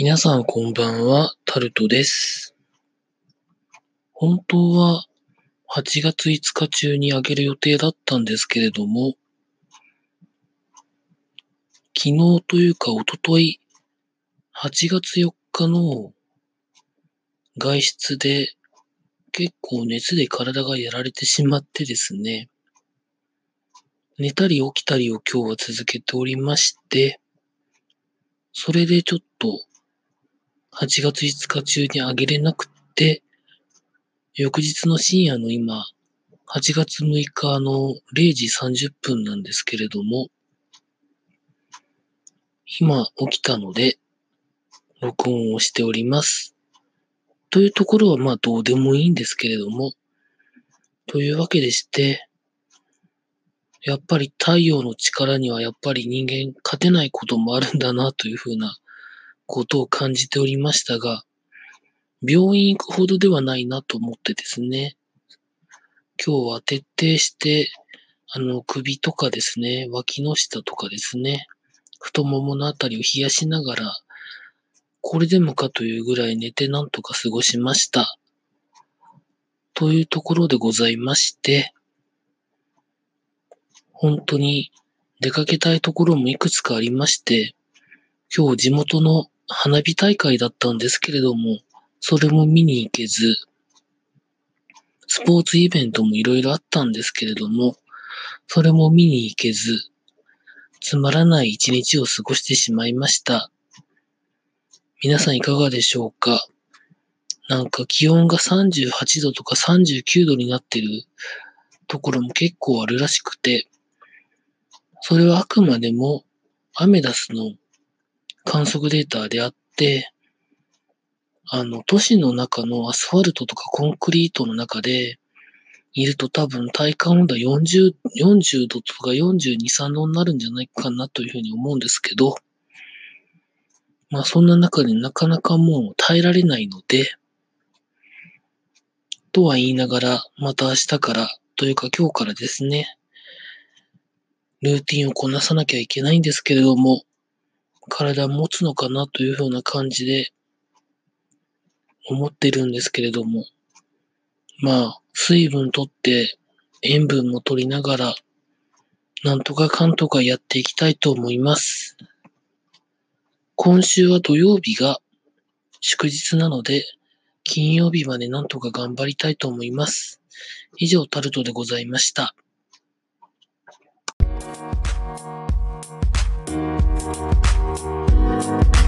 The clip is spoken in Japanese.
皆さんこんばんは、タルトです。本当は8月5日中にあげる予定だったんですけれども、昨日というか一昨日8月4日の外出で結構熱で体がやられてしまってですね、寝たり起きたりを今日は続けておりまして、それでちょっと8月5日中にあげれなくって、翌日の深夜の今、8月6日の0時30分なんですけれども、今起きたので、録音をしております。というところはまあどうでもいいんですけれども、というわけでして、やっぱり太陽の力にはやっぱり人間勝てないこともあるんだなというふうなことを感じておりましたが、病院行くほどではないなと思ってですね、今日は徹底して、あの、首とかですね、脇の下とかですね、太もものあたりを冷やしながら、これでもかというぐらい寝てなんとか過ごしました。というところでございまして、本当に出かけたいところもいくつかありまして、今日地元の花火大会だったんですけれども、それも見に行けず、スポーツイベントもいろいろあったんですけれども、それも見に行けず、つまらない一日を過ごしてしまいました。皆さんいかがでしょうか？なんか気温が38度とか39度になってるところも結構あるらしくて、それはあくまでもアメダスの観測データであって、あの、都市の中のアスファルトとかコンクリートの中で、いると多分体感温度は40、40度とか42、3度になるんじゃないかなというふうに思うんですけど、まあそんな中でなかなかもう耐えられないので、とは言いながら、また明日から、というか今日からですね、ルーティンをこなさなきゃいけないんですけれども、体持つのかなというふうな感じで思ってるんですけれども、まあ、水分とって塩分も取りながら、なんとかかんとかやっていきたいと思います。今週は土曜日が祝日なので、金曜日までなんとか頑張りたいと思います。以上、タルトでございました。「Thank